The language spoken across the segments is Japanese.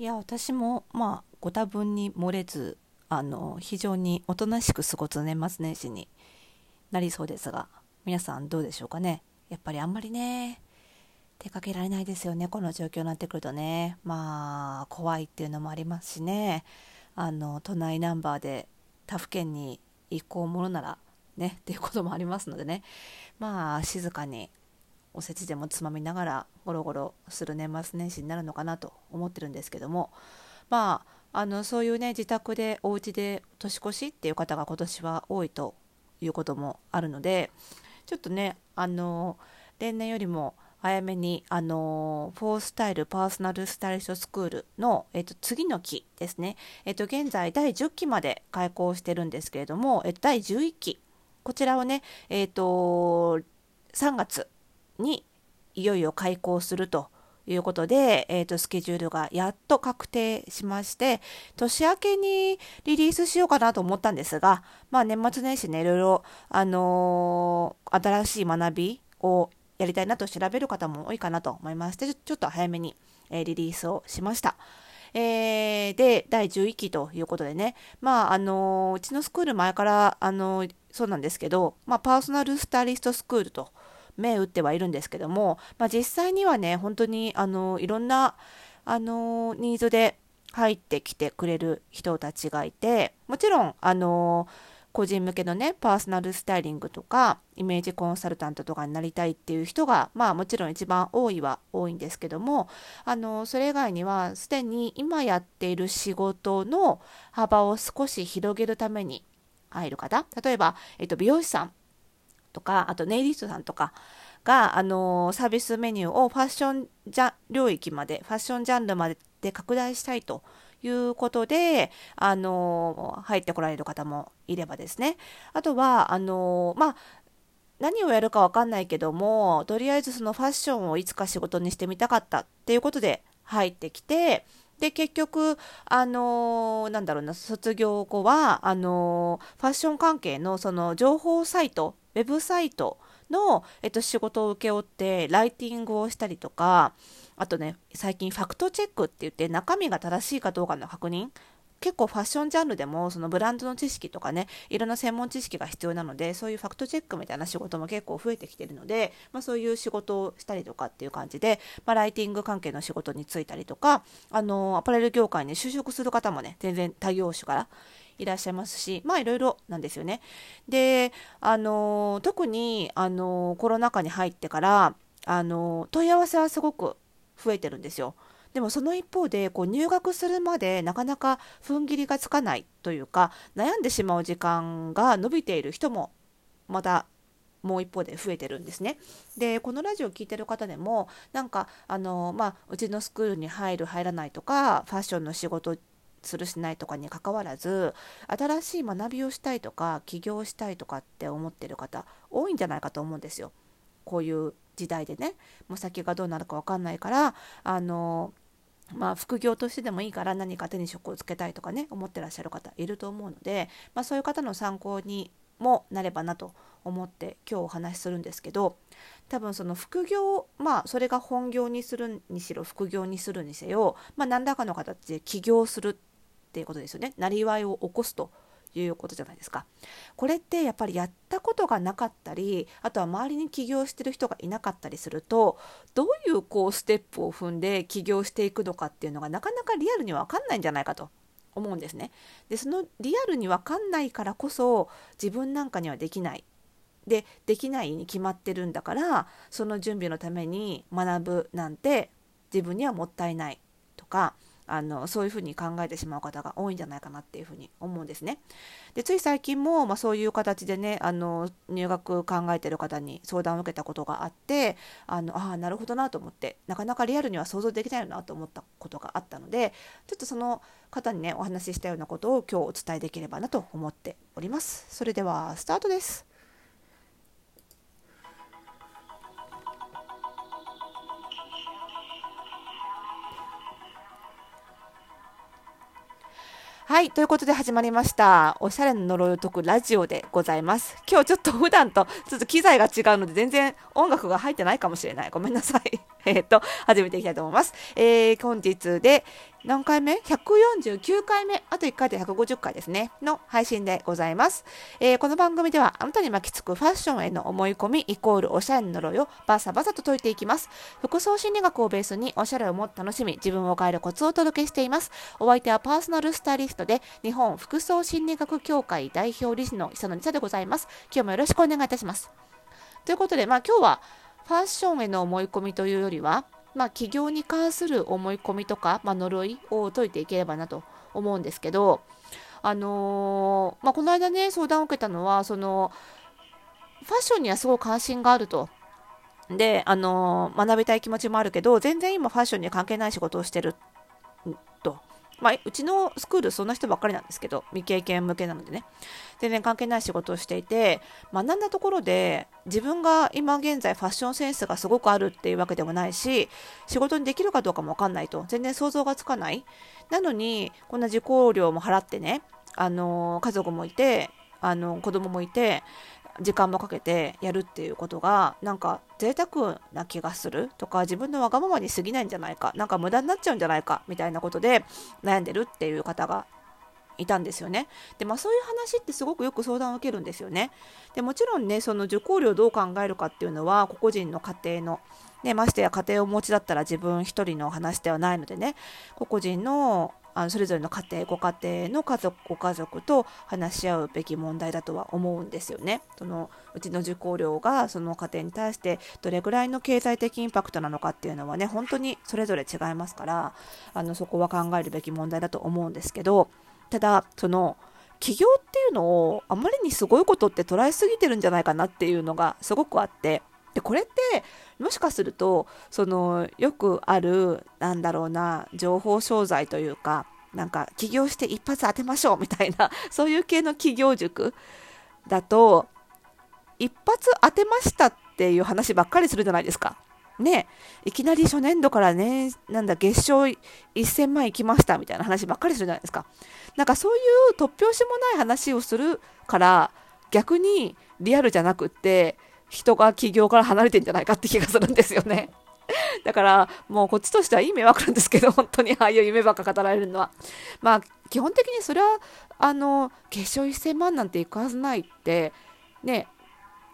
いや私もまあご多分に漏れずあの非常におとなしく過ごす年末年始になりそうですが皆さんどうでしょうかね？やっぱりあんまりね出かけられないですよねこの状況になってくるとね。まあ怖いっていうのもありますしね。あの都内ナンバーで他府県に行こうものならねっていうこともありますのでね。まあ静かにおせちでもつまみながらゴロゴロする年末年始になるのかなと思ってるんですけどもまああのそういうね自宅でお家で年越しっていう方が今年は多いということもあるのでちょっとねあの例年よりも早めにあのフォースタイルパーソナルスタイリストスクールの、えっと、次の期ですね、えっと、現在第10期まで開校してるんですけれども、えっと、第11期。こちらをね、えっと、3月にいよいよ開校するということで、えーと、スケジュールがやっと確定しまして年明けにリリースしようかなと思ったんですが、まあ、年末年始ねいろいろ、あのー、新しい学びをやりたいなと調べる方も多いかなと思いましてちょっと早めに、えー、リリースをしました。えー、で第11期ということでねまああのー、うちのスクール前からあのそうなんですけど、まあ、パーソナルスタイリストスクールと目打ってはいるんですけども、まあ、実際にはね本当にあのいろんなあのニーズで入ってきてくれる人たちがいてもちろんあの個人向けのねパーソナルスタイリングとかイメージコンサルタントとかになりたいっていう人がまあもちろん一番多いは多いんですけどもあのそれ以外にはすでに今やっている仕事の幅を少し広げるために入る方例えば、えっと、美容師さんとかあとネイリストさんとかが、あのサービスメニューをファッションジャ領域までファッションジャンルまでで拡大したいということで、あの入ってこられる方もいればですね。あとはあのまあ何をやるか分かんないけどもとりあえずそのファッションをいつか仕事にしてみたかったっていうことで入ってきてで結局あのー、なんだろうな卒業後はあのー、ファッション関係のその情報サイトウェブサイトの、えっと、仕事を請け負ってライティングをしたりとかあとね最近ファクトチェックって言って中身が正しいかどうかの確認。結構ファッションジャンルでもそのブランドの知識とかねいろんな専門知識が必要なのでそういうファクトチェックみたいな仕事も結構増えてきてるので、まあ、そういう仕事をしたりとかっていう感じで、まあ、ライティング関係の仕事に就いたりとかあのアパレル業界に就職する方もね全然他業種からいらっしゃいますしまあいろいろなんですよね。であの特にあのコロナ禍に入ってからあの問い合わせはすごく増えてるんですよ。でもその一方でこう入学するまでなかなか踏ん切りがつかないというか悩んでしまう時間が伸びている人もまたもう一方で増えてるんですね。でこのラジオを聴いてる方でもなんかあの、まあ、うちのスクールに入る入らないとかファッションの仕事するしないとかにかかわらず新しい学びをしたいとか起業したいとかって思ってる方多いんじゃないかと思うんですよ。こういう時代でねもう先がどうなるか分かんないからあのまあ、副業としてでもいいから何か手に職をつけたいとかね思ってらっしゃる方いると思うので、まあ、そういう方の参考にもなればなと思って今日お話しするんですけど多分その副業まあそれが本業にするにしろ副業にするにせよ、まあ、何らかの形で起業するっていうことですよねなりわいを起こすということじゃないですか。これってやっぱりやったことがなかったりあとは周りに起業してる人がいなかったりするとどういうこうステップを踏んで起業していくのかっていうのがなかなかリアルに分かんないんじゃないかと思うんですね。でそのリアルに分かんないからこそ自分なんかにはできない。でできないに決まってるんだからその準備のために学ぶなんて自分にはもったいないとかあのそういうふうに考えてしまう方が多いんじゃないかなっていうふうに思うんですね。でつい最近も、まあ、そういう形でねあの入学考えてる方に相談を受けたことがあってあのあなるほどなと思ってなかなかリアルには想像できないなと思ったことがあったのでちょっとその方にねお話ししたようなことを今日お伝えできればなと思っております。それではスタートです。はい。ということで始まりました。おしゃれの呪いを解くラジオでございます。今日ちょっと普段とちょっと機材が違うので全然音楽が入ってないかもしれない。ごめんなさい。えっと、始めていきたいと思います。えー、本日で、何回目 ?149 回目、あと1回で150回ですね、の配信でございます。えー、この番組では、あなたに巻きつくファッションへの思い込み、イコールおしゃれの呪いをバサバサと解いていきます。服装心理学をベースに、おしゃれをもっと楽しみ、自分を変えるコツをお届けしています。お相手はパーソナルスタイリストで、日本服装心理学協会代表理事の磯野理沙でございます。今日もよろしくお願いいたします。ということで、まあ今日は、ファッションへの思い込みというよりは、まあ、起業に関する思い込みとか、まあ、呪いを解いていければなと思うんですけど、あのー、まあ、この間ね相談を受けたのはそのファッションにはすごい関心があると。で、あのー、学びたい気持ちもあるけど全然今ファッションに関係ない仕事をしてる。まあ、うちのスクールそんな人ばっかりなんですけど未経験向けなのでね。全然関係ない仕事をしていて学んだところで自分が今現在ファッションセンスがすごくあるっていうわけでもないし仕事にできるかどうかも分かんないと。全然想像がつかない。なのにこんな受講料も払ってねあの家族もいてあの子供もいて時間もかけてやるっていうことがなんか贅沢な気がするとか自分のわがままに過ぎないんじゃないかなんか無駄になっちゃうんじゃないかみたいなことで悩んでるっていう方がいたんですよね。でまあそういう話ってすごくよく相談を受けるんですよね。でもちろんねその受講料をどう考えるかっていうのは個々人の家庭のね、ましてや家庭をお持ちだったら自分一人の話ではないのでね個々人のあのそれぞれの家庭ご家庭の家族ご家族と話し合うべき問題だとは思うんですよね。そのうちの受講料がその家庭に対してどれぐらいの経済的インパクトなのかっていうのはね本当にそれぞれ違いますからあのそこは考えるべき問題だと思うんですけどただその起業っていうのをあまりにすごいことって捉えすぎてるんじゃないかなっていうのがすごくあってでこれってもしかするとそのよくあるなんだろうな情報商材というかなんか起業して一発当てましょうみたいな そういう系の企業塾だと一発当てましたっていう話ばっかりするじゃないですか。ねいきなり初年度からね、なんだ、月賞1000万いきましたみたいな話ばっかりするじゃないですか。なんかそういう突拍子もない話をするから、逆にリアルじゃなくって、人が起業から離れてんじゃないかって気がするんですよね。だから、もうこっちとしてはいい迷惑なんですけど、本当にああいう夢ばっか語られるのは。まあ、基本的にそれは、あの、決勝1000万なんていくはずないって、ね、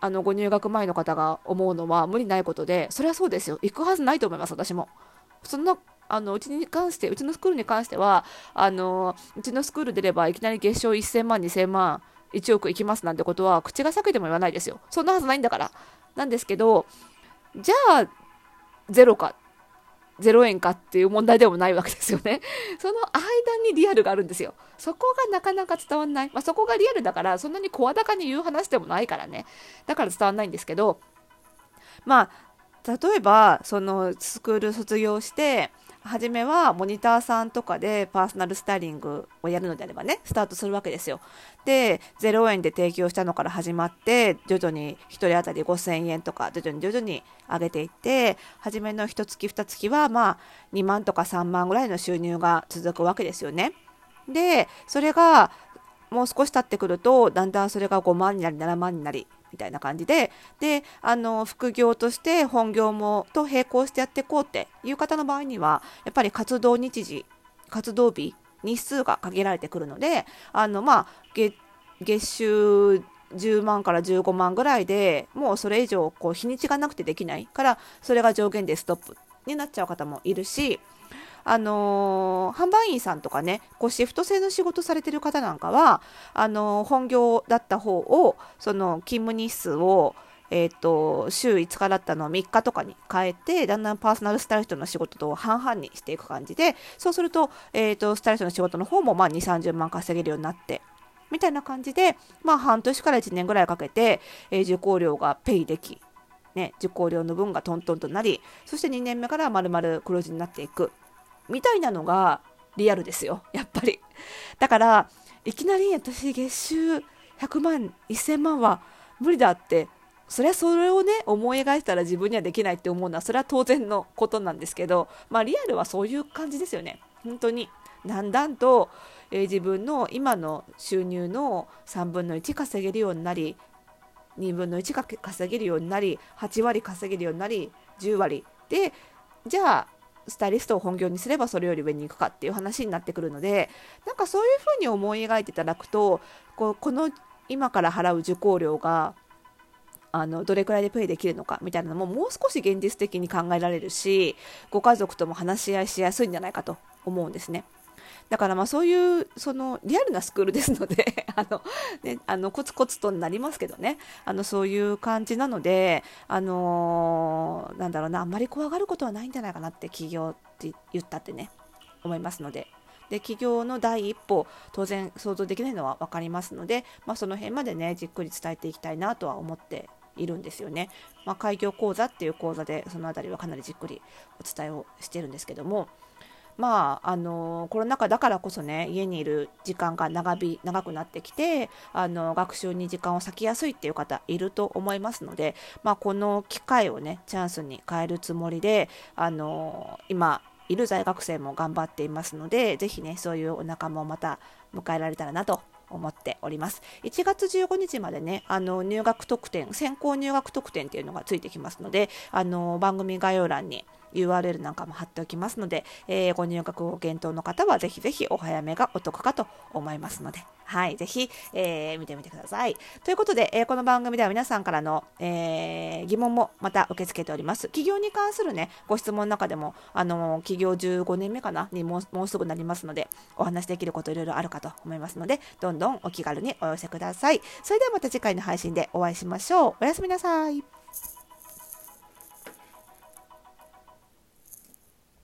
あの、ご入学前の方が思うのは無理ないことで、それはそうですよ。行くはずないと思います、私も。そんな、あの、うちに関して、うちのスクールに関しては、あの、うちのスクール出ればいきなり月賞1000万、2000万、1億いきますなんてことは口が裂けても言わないですよ。そんなはずないんだから。なんですけど、じゃあ、ゼロか、0円かっていう問題でもないわけですよね。その間にリアルがあるんですよ。そこがなかなか伝わんない。まあ、そこがリアルだから、そんなに声高に言う話でもないからね。だから伝わんないんですけど、まあ、例えば、そのスクール卒業して、初めはモニターさんとかでパーソナルスタイリングをやるのであればね、スタートするわけですよ。で、0円で提供したのから始まって、徐々に1人当たり5000円とか、徐々に徐々に上げていって、初めの1月2月は、まあ、2万とか3万ぐらいの収入が続くわけですよね。で、それが、もう少し経ってくると、だんだんそれが5万になり、7万になり、みたいな感じで、で、あの、副業として本業もと並行してやっていこうっていう方の場合には、やっぱり活動日時、活動日、日数が限られてくるので、あの、まあ、月、月収10万から15万ぐらいでもうそれ以上こう日にちがなくてできないからそれが上限でストップになっちゃう方もいるしあの、販売員さんとかね、こうシフト制の仕事されてる方なんかは、あの、本業だった方を、その勤務日数を、えっ、ー、と、週5日だったのを3日とかに変えて、だんだんパーソナルスタイリストの仕事と半々にしていく感じで、そうすると、えっ、と、スタイリストの仕事の方も、まあ、2、30万稼げるようになって、みたいな感じで、まあ、半年から1年ぐらいかけて、え受講料がペイでき、ね、受講料の分がトントンとなり、そして2年目から丸々黒字になっていく。みたいなのがリアルですよ、やっぱり。だから、いきなり私月収100万、1000万は無理だって、それはそれをね、思い描いたら自分にはできないって思うのは、それは当然のことなんですけど、まあリアルはそういう感じですよね。本当に。だんだんと、えー、自分の今の収入の3分の1稼げるようになり、2分の1稼げるようになり、8割稼げるようになり、10割でじゃあスタイリストを本業にすればそれより上に行くかっていう話になってくるのでなんかそういうふうに思い描いていただくとこうこの今から払う受講料があのどれくらいでプレイできるのかみたいなのももう少し現実的に考えられるしご家族とも話し合いしやすいんじゃないかと思うんですね。だからまあそういうそのリアルなスクールですので あの、ね、あのコツコツとなりますけどねあのそういう感じなので、あのー、なんだろうなあんまり怖がることはないんじゃないかなって企業って言ったってね思いますので。で企業の第一歩当然想像できないのは分かりますので、まあ、その辺までねじっくり伝えていきたいなとは思っているんですよね。まあ、開業講座っていう講座でその辺りはかなりじっくりお伝えをしてるんですけどもまああのコロナ禍だからこそね家にいる時間が長び長くなってきてあの学習に時間を割きやすいっていう方いると思いますので、まあ、この機会をねチャンスに変えるつもりであの今いる在学生も頑張っていますのでぜひねそういうお仲間をまた迎えられたらなと思っております。1月15日までねあの入学特典先行入学特典っていうのがついてきますのであの番組概要欄に URL なんかも貼っておきますので、えー、ご入学を検討の方はぜひぜひお早めがお得かと思いますので、はい、ぜひ、えー、見てみてください。ということで、えー、この番組では皆さんからの、えー、疑問もまた受け付けております。企業に関するね、ご質問の中でも、あの企業15年目かな？にもうもうすぐなりますので、お話できることいろいろあるかと思いますので、どんどんお気軽にお寄せください。それではまた次回の配信でお会いしましょう。おやすみなさい。